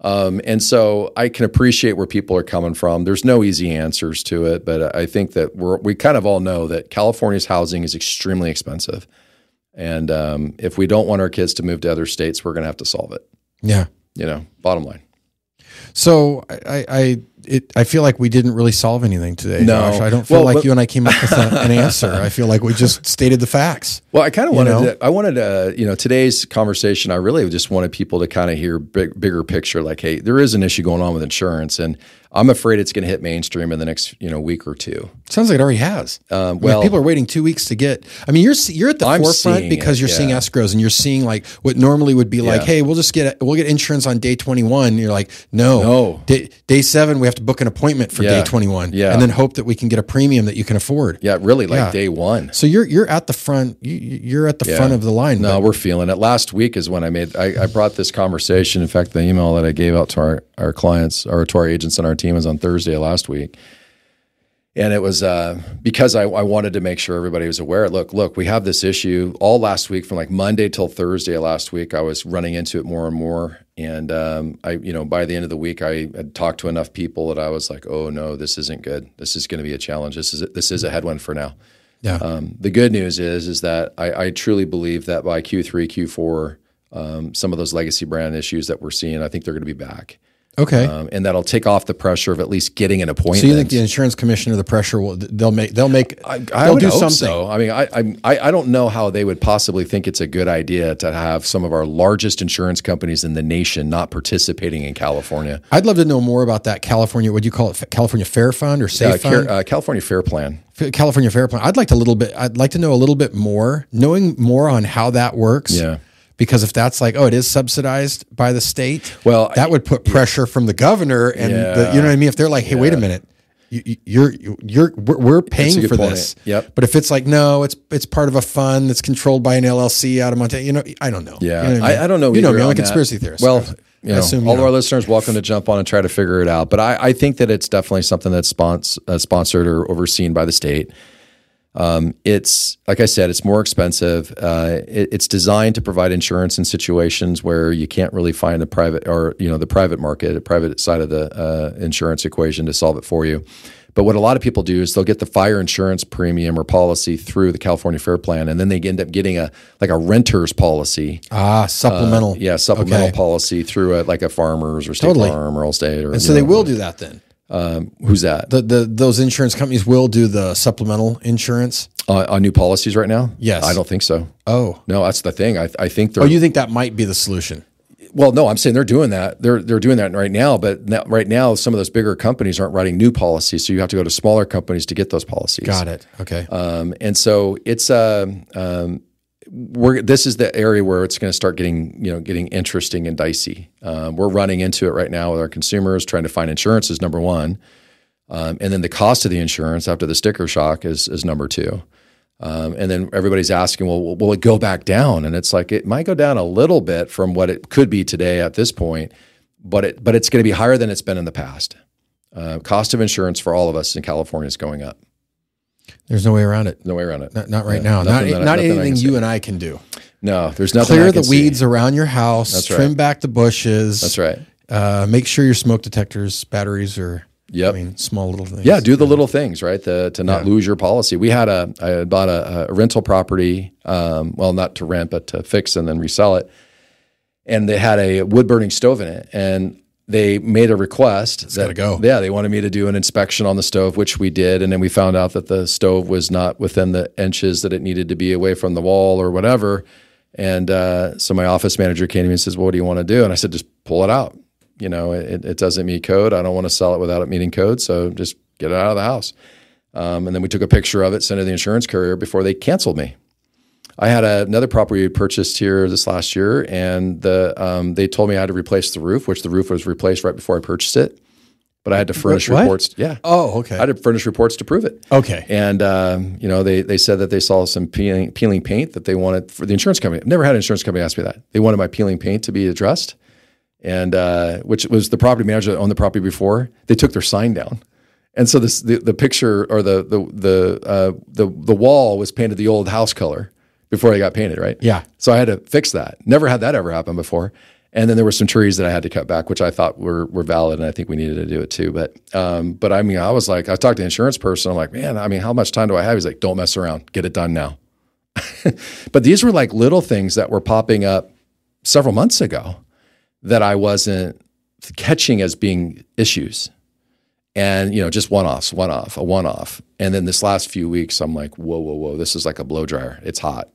Speaker 3: Um, and so I can appreciate where people are coming from. There's no easy answers to it, but I think that we're we kind of all know that California's housing is extremely expensive, and um, if we don't want our kids to move to other states, we're going to have to solve it.
Speaker 2: Yeah,
Speaker 3: you know, bottom line.
Speaker 2: So I, I it, I feel like we didn't really solve anything today.
Speaker 3: No,
Speaker 2: Josh. I don't feel well, like but, you and I came up with a, [LAUGHS] an answer. I feel like we just stated the facts.
Speaker 3: Well, I kind of wanted know? to. I wanted to. You know, today's conversation. I really just wanted people to kind of hear big, bigger picture. Like, hey, there is an issue going on with insurance, and I'm afraid it's going to hit mainstream in the next you know week or two.
Speaker 2: Sounds like it already has. Um, well, I mean, people are waiting two weeks to get. I mean, you're you're at the I'm forefront because it, you're yeah. seeing escrows and you're seeing like what normally would be like, yeah. hey, we'll just get we'll get insurance on day 21. You're like, no,
Speaker 3: no,
Speaker 2: day, day seven we have to book an appointment for yeah. day 21,
Speaker 3: yeah,
Speaker 2: and then hope that we can get a premium that you can afford.
Speaker 3: Yeah, really, like day one.
Speaker 2: So you're you're at the front. You, are at the front of the line.
Speaker 3: No, we're feeling it. Last week is when I made I, I brought this conversation. In fact, the email that I gave out to our our clients or to our agents and our team was on Thursday last week. And it was uh, because I, I, wanted to make sure everybody was aware. Look, look, we have this issue all last week from like Monday till Thursday last week. I was running into it more and more, and um, I, you know, by the end of the week, I had talked to enough people that I was like, oh no, this isn't good. This is going to be a challenge. This is this is a headwind for now.
Speaker 2: Yeah. Um,
Speaker 3: the good news is is that I, I, truly believe that by Q3, Q4, um, some of those legacy brand issues that we're seeing, I think they're going to be back.
Speaker 2: Okay, um,
Speaker 3: and that'll take off the pressure of at least getting an appointment.
Speaker 2: So you think the insurance commissioner, the pressure will they'll make they'll make
Speaker 3: I, I
Speaker 2: they'll
Speaker 3: do something. So. I mean, I, I I don't know how they would possibly think it's a good idea to have some of our largest insurance companies in the nation not participating in California.
Speaker 2: I'd love to know more about that California. What do you call it? California Fair Fund or Safe yeah, Fund?
Speaker 3: Uh, California Fair Plan.
Speaker 2: California Fair Plan. I'd like to a little bit. I'd like to know a little bit more, knowing more on how that works.
Speaker 3: Yeah
Speaker 2: because if that's like oh it is subsidized by the state
Speaker 3: well
Speaker 2: that would put pressure from the governor and yeah. the, you know what i mean? If they're like hey yeah. wait a minute. You, you're you're we're paying for point. this.
Speaker 3: Yep.
Speaker 2: But if it's like no it's it's part of a fund that's controlled by an llc out of montana you know i don't know.
Speaker 3: Yeah.
Speaker 2: You know
Speaker 3: I, mean? I, I, don't know
Speaker 2: you know me i'm a conspiracy theorist.
Speaker 3: Well you know, assume, all of our listeners welcome to jump on and try to figure it out. But i, I think that it's definitely something that's spons- uh, sponsored or overseen by the state um, it's like I said, it's more expensive. Uh, it, it's designed to provide insurance in situations where you can't really find the private or you know the private market, the private side of the uh, insurance equation to solve it for you. But what a lot of people do is they'll get the fire insurance premium or policy through the California Fair Plan, and then they end up getting a like a renter's policy.
Speaker 2: Ah, supplemental. Uh,
Speaker 3: yeah, supplemental okay. policy through a, like a farmer's or State
Speaker 2: totally.
Speaker 3: Farm or Allstate. Or,
Speaker 2: and so know, they will do that then.
Speaker 3: Um, who's that?
Speaker 2: The, the those insurance companies will do the supplemental insurance
Speaker 3: uh, on new policies right now.
Speaker 2: Yes,
Speaker 3: I don't think so.
Speaker 2: Oh
Speaker 3: no, that's the thing. I, I think they're.
Speaker 2: Oh, you think that might be the solution?
Speaker 3: Well, no, I'm saying they're doing that. They're they're doing that right now. But now, right now, some of those bigger companies aren't writing new policies, so you have to go to smaller companies to get those policies.
Speaker 2: Got it. Okay.
Speaker 3: Um, and so it's uh, um, we're this is the area where it's going to start getting you know getting interesting and dicey. Um, we're running into it right now with our consumers trying to find insurance is number one, um, and then the cost of the insurance after the sticker shock is is number two. Um, and then everybody's asking, well, will it go back down? And it's like it might go down a little bit from what it could be today at this point, but it but it's going to be higher than it's been in the past. Uh, cost of insurance for all of us in California is going up.
Speaker 2: There's no way around it.
Speaker 3: No way around it.
Speaker 2: Not, not right yeah, now. Not, not anything you and I can do.
Speaker 3: No, there's nothing.
Speaker 2: Clear the weeds see. around your house.
Speaker 3: That's right.
Speaker 2: trim back the bushes.
Speaker 3: That's right.
Speaker 2: Uh, make sure your smoke detectors, batteries are.
Speaker 3: Yep.
Speaker 2: I mean, small little things.
Speaker 3: Yeah, do the little things, right? The, to not yeah. lose your policy. We had a, I had bought a, a rental property, um, well, not to rent, but to fix and then resell it. And they had a wood burning stove in it. And they made a request.
Speaker 2: It's to go.
Speaker 3: Yeah, they wanted me to do an inspection on the stove, which we did, and then we found out that the stove was not within the inches that it needed to be away from the wall or whatever. And uh, so my office manager came to me and says, well, "What do you want to do?" And I said, "Just pull it out. You know, it, it doesn't meet code. I don't want to sell it without it meeting code. So just get it out of the house." Um, and then we took a picture of it, sent it to the insurance carrier before they canceled me. I had another property we purchased here this last year, and the um, they told me I had to replace the roof, which the roof was replaced right before I purchased it. But I had to furnish
Speaker 2: What?
Speaker 3: reports. Yeah.
Speaker 2: Oh, okay.
Speaker 3: I had to furnish reports to prove it.
Speaker 2: Okay.
Speaker 3: And um, you know, they they said that they saw some peeling, peeling paint that they wanted for the insurance company. I've never had an insurance company ask me that. They wanted my peeling paint to be addressed, and uh, which was the property manager that owned the property before. They took their sign down, and so this the, the picture or the the the uh, the the wall was painted the old house color before they got painted, right?
Speaker 2: Yeah.
Speaker 3: So I had to fix that. Never had that ever happen before. And then there were some trees that I had to cut back, which I thought were were valid, and I think we needed to do it too. But um, but I mean, I was like, I talked to the insurance person. I'm like, man, I mean, how much time do I have? He's like, don't mess around, get it done now. [LAUGHS] but these were like little things that were popping up several months ago that I wasn't catching as being issues. And you know, just one offs, one off, a one off. And then this last few weeks, I'm like, whoa, whoa, whoa, this is like a blow dryer. It's hot.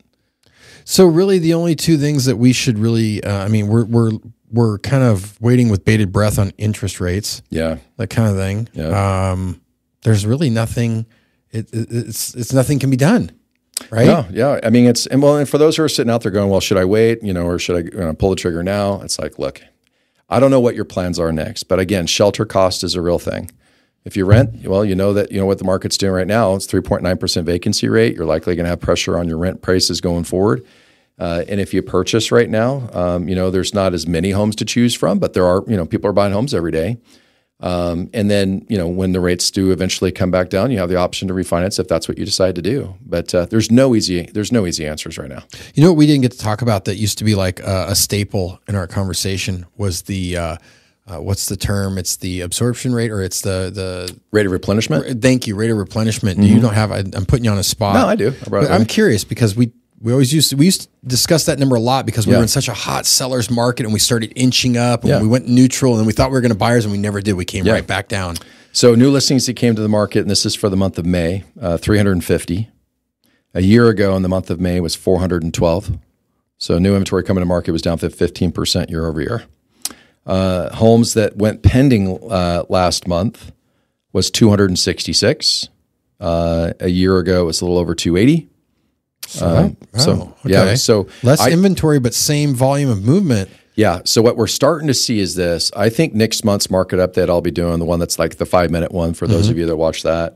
Speaker 2: So really, the only two things that we should really, uh, I mean, we're we're we're kind of waiting with bated breath on interest rates,
Speaker 3: Yeah.
Speaker 2: that kind of thing.
Speaker 3: Yeah.
Speaker 2: Um, there's really nothing. It, it, it's it's nothing can be done, right?
Speaker 3: No, yeah. I mean, it's and well, and for those who are sitting out there going, well, should I wait? You know, or should I you know, pull the trigger now? It's like, look, I don't know what your plans are next, but again, shelter cost is a real thing. If you rent, well, you know that you know what the market's doing right now. It's three point nine percent vacancy rate. You're likely going to have pressure on your rent prices going forward. Uh, and if you purchase right now, um, you know there's not as many homes to choose from, but there are you know people are buying homes every day. Um, and then, you know, when the rates do eventually come back down, you have the option to refinance if that's what you decide to do. But uh, there's no easy there's no easy answers right now.
Speaker 2: You know what we didn't get to talk about that used to be like a, a staple in our conversation was the uh, uh, what's the term? It's the absorption rate or it's the the
Speaker 3: Rate of replenishment.
Speaker 2: thank you rate of replenishment. You don't have. I, I'm putting you on a spot.
Speaker 3: Mm-hmm. No, I do. I
Speaker 2: I'm curious because we we always used to, we used to discuss that number a lot because we
Speaker 3: Yeah.
Speaker 2: were in such a hot sellers market and we started inching up and
Speaker 3: Yeah.
Speaker 2: we went neutral and we thought we were going to buyers and we never did. We came
Speaker 3: Yeah.
Speaker 2: right back down.
Speaker 3: So new listings that came to the market, and this is for the month of May, uh, 350. A year ago, in the month of May, was 412. So new inventory coming to market was down 15% year over year. Uh, homes that went pending uh, last month was 266. Uh, a year ago, it was a little over 280. Um, so
Speaker 2: Oh,
Speaker 3: yeah, so
Speaker 2: Less
Speaker 3: I-
Speaker 2: inventory, but same volume of movement.
Speaker 3: yeah. So what we're starting to see is this. I think next month's market update I'll be doing the one that's like the five minute one for those of you that watch that.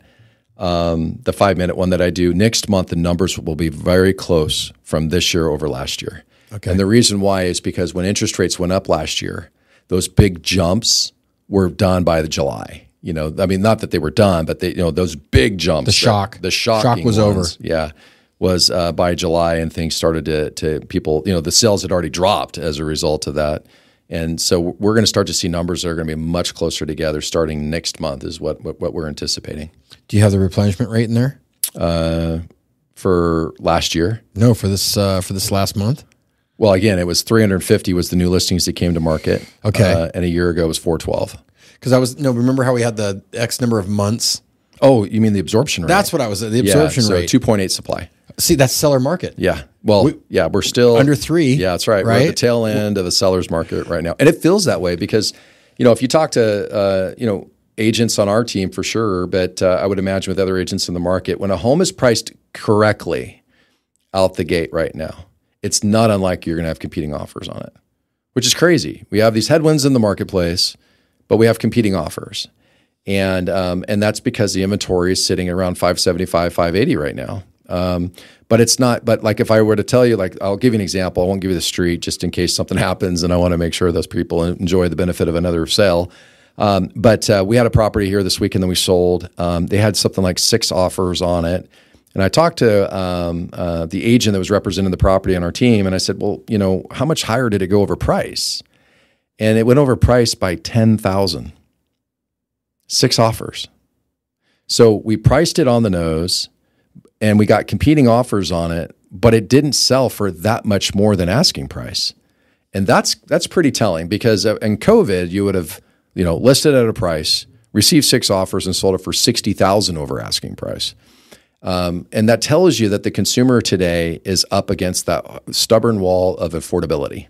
Speaker 3: Um, the five minute one that I do next month, the numbers will be very close from this year over last year.
Speaker 2: Okay.
Speaker 3: And the reason why is because when interest rates went up last year, those big jumps were done by the July. You know, I mean, not that they were done, but they, you know, those big jumps. The
Speaker 2: shock.
Speaker 3: the shock.
Speaker 2: Shock was over.
Speaker 3: Yeah, was uh, by July, and things started to to people. You know, the sales had already dropped as a result of that, and so we're going to start to see numbers that are going to be much closer together starting next month. Is what what, what we're anticipating
Speaker 2: Do you have the replenishment rate in there?
Speaker 3: for last year.
Speaker 2: No, for this uh, for this last month.
Speaker 3: Well, again, it was 350 was the new listings that came to market.
Speaker 2: Okay.
Speaker 3: uh, and a year ago it was 412.
Speaker 2: Because I was no. Remember how we had the X number of months?
Speaker 3: Oh, you mean the absorption rate?
Speaker 2: That's what I was. The
Speaker 3: yeah,
Speaker 2: absorption
Speaker 3: so
Speaker 2: rate.
Speaker 3: 2.8 supply.
Speaker 2: See, that's seller market.
Speaker 3: Yeah. Well, yeah, we're still
Speaker 2: Under three,
Speaker 3: Yeah, that's right. We're at the tail end of a seller's market right now, and it feels that way because, you know, if you talk to, uh, you know, agents on our team for sure, but uh, I would imagine with other agents in the market, when a home is priced correctly out the gate right now, it's not unlike you're going to have competing offers on it, which is crazy. We have these headwinds in the marketplace, but we have competing offers. And um, and that's because the inventory is sitting around 575, 580 right now. Um, but it's not. But like if I were to tell you, like I'll give you an example. I won't give you the street just in case something [LAUGHS] happens, and I want to make sure those people enjoy the benefit of another sale. Um, but uh, we had a property here this week and then we sold. Um, they had something like six offers on it. And I talked to um, uh, the agent that was representing the property on our team, and I said, "Well, you know, how much higher did it go over price?" And it went over price by ten thousand. Six offers. So we priced it on the nose, and we got competing offers on it, but it didn't sell for that much more than asking price. And that's that's pretty telling because uh, in COVID you would have you know listed at a price, received six offers, and sold it for sixty thousand over asking price. Um, and that tells you that the consumer today is up against that stubborn wall of affordability.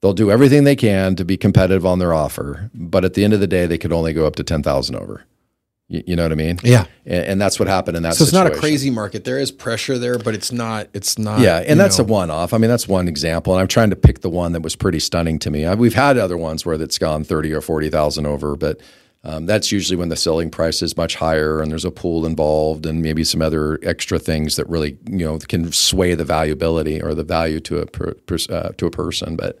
Speaker 3: They'll do everything they can to be competitive on their offer, but at the end of the day, they could only go up to ten thousand over. You, know what I mean?
Speaker 2: Yeah.
Speaker 3: And, and that's what happened in that.
Speaker 2: So it's not a crazy market. There is pressure there, but it's not. It's not.
Speaker 3: Yeah, and that's
Speaker 2: know,
Speaker 3: a one-off. I mean, that's one example, and I'm trying to pick the one that was pretty stunning to me. I, we've had other ones where it's gone thirty or forty thousand over, but um, that's usually when the selling price is much higher, and there's a pool involved, and maybe some other extra things that really you know can sway the valuability or the value to a per, per, uh, to a person. But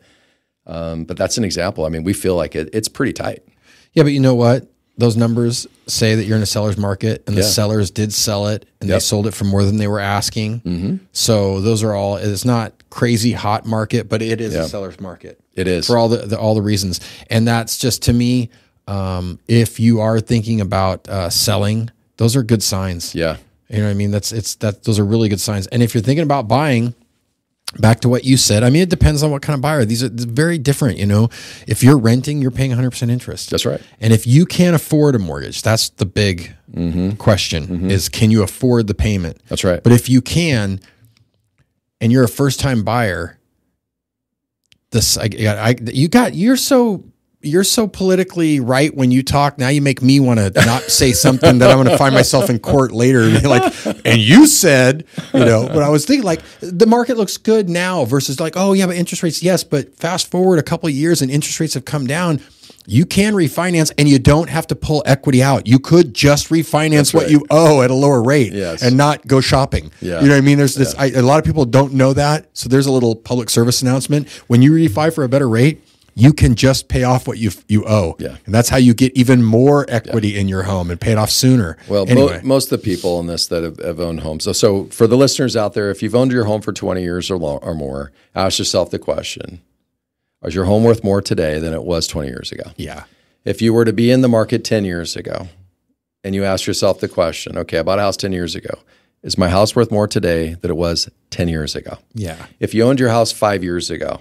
Speaker 3: um, but that's an example. I mean, we feel like it, it's pretty tight.
Speaker 2: Yeah, but you know what? Those numbers say that you're in a seller's market, and the
Speaker 3: Yeah.
Speaker 2: sellers did sell it, and they sold it for more than they were asking. Mm-hmm. So those are all. It's not crazy hot market, but it is
Speaker 3: Yeah.
Speaker 2: a seller's market.
Speaker 3: It is.
Speaker 2: for all the, the all the reasons, and that's just to me. Um, if you are thinking about uh, selling, those are good signs.
Speaker 3: Yeah,
Speaker 2: You know what I mean? That's it's that those are really good signs. And if you're thinking about buying, back to what you said, I mean, it depends on what kind of buyer. These are very different. You know, if you're renting, you're paying 100 percent interest.
Speaker 3: That's right.
Speaker 2: And if you can't afford a mortgage, that's the big question: is can you afford the payment?
Speaker 3: that's right.
Speaker 2: But if you can, and you're a first time buyer, this I, I you got you're so you're so politically right when you talk. Now you make me want to not say something that I'm going to find myself in court later and be like, and you said, you know. But I was thinking like the market looks good now versus like, oh yeah, but interest rates, yes, but fast forward a couple of years and interest rates have come down. You can refinance and you don't have to pull equity out. You could just refinance what you owe at a lower rate
Speaker 3: Yes.
Speaker 2: and not go shopping.
Speaker 3: Yeah.
Speaker 2: You know what I mean? There's this, I, a lot of people don't know that. So there's a little public service announcement. When you refi for a better rate, you can just pay off what you you owe.
Speaker 3: Yeah.
Speaker 2: And that's how you get even more equity in your home and pay it off sooner.
Speaker 3: Well, mo- most of the people in this that have, have owned homes. So, so for the listeners out there, if you've owned your home for 20 years or, lo- or more, ask yourself the question: Is your home worth more today than it was 20 years ago?
Speaker 2: yeah.
Speaker 3: If you were to be in the market 10 years ago, and you ask yourself the question, okay, I bought a house 10 years ago. Is my house worth more today than it was 10 years ago?
Speaker 2: Yeah.
Speaker 3: If you owned your house five years ago,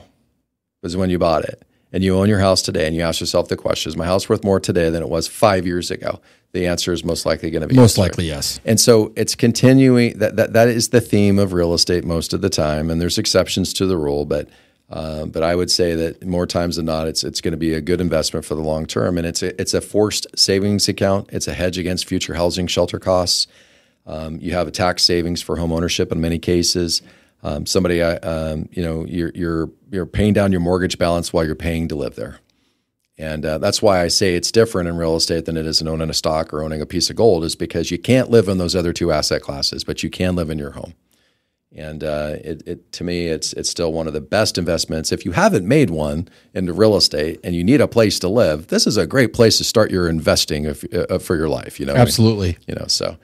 Speaker 3: was when you bought it, and you own your house today, and you ask yourself the question, is my house worth more today than it was five years ago? The answer is most likely going to be
Speaker 2: Most
Speaker 3: yes, sir.
Speaker 2: likely, yes.
Speaker 3: And so it's continuing that, that that is the theme of real estate most of the time, and there's exceptions to the rule, but uh, but I would say that more times than not, it's it's going to be a good investment for the long term, and it's a it's a forced savings account. It's a hedge against future housing shelter costs. Um, you have a tax savings for home ownership in many cases. Um, somebody, uh, um, you know, you're you're you're paying down your mortgage balance while you're paying to live there. And uh, that's why I say it's different in real estate than it is in owning a stock or owning a piece of gold, is because you can't live in those other two asset classes, but you can live in your home. And uh, it, it, to me, it's it's still one of the best investments. If you haven't made one into real estate and you need a place to live, this is a great place to start your investing of, uh, for your life. You know, what I mean?
Speaker 2: Absolutely.
Speaker 3: You know, so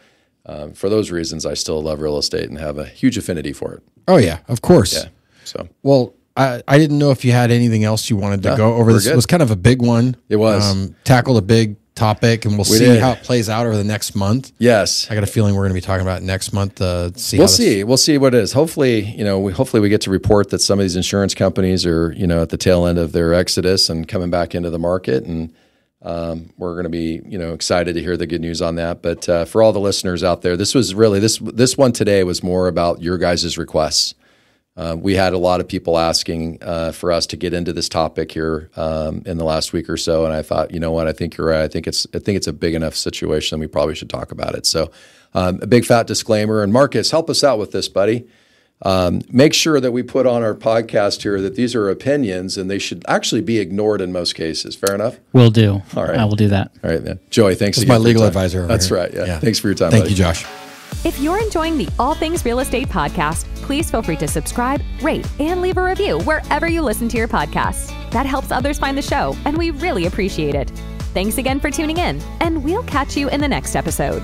Speaker 3: um, for those reasons, I still love real estate and have a huge affinity for it.
Speaker 2: Oh, yeah. Of course.
Speaker 3: Yeah. So
Speaker 2: Well, I, I didn't know if you had anything else you wanted to
Speaker 3: No,
Speaker 2: go over. This
Speaker 3: good.
Speaker 2: was kind of a big one.
Speaker 3: It was.
Speaker 2: Um, tackled a big topic, and we'll see
Speaker 3: did.
Speaker 2: how it plays out over the next month.
Speaker 3: yes,
Speaker 2: I got a feeling we're going to be talking about next month. Uh, see
Speaker 3: We'll see. We'll see what it is. Hopefully, you know, we, hopefully we get to report that some of these insurance companies are, you know, at the tail end of their exodus and coming back into the market, and um, we're going to be, you know, excited to hear the good news on that. But uh, for all the listeners out there, this was really this this one today was more about your guys' requests. Uh, we had a lot of people asking uh, for us to get into this topic here um, in the last week or so, and I thought, you know what, I think you're right. I think it's I think it's a big enough situation. We probably should talk about it. So, um, a big fat disclaimer. And Marcus, help us out with this, buddy. Um, make sure that we put on our podcast here that these are opinions and they should actually be ignored in most cases. Fair enough.
Speaker 4: Will do.
Speaker 3: All right.
Speaker 4: I will do that.
Speaker 3: All right, then, Joey, thanks.
Speaker 2: This is
Speaker 3: again
Speaker 2: my
Speaker 3: for your
Speaker 2: legal
Speaker 3: time.
Speaker 2: advisor. over
Speaker 3: That's
Speaker 2: here.
Speaker 3: right. Yeah. Thanks for your time.
Speaker 2: Thank
Speaker 3: buddy.
Speaker 2: you, Josh.
Speaker 1: If you're enjoying the All Things Real Estate podcast, please feel free to subscribe, rate, and leave a review wherever you listen to your podcasts. That helps others find the show, and we really appreciate it. Thanks again for tuning in, and we'll catch you in the next episode.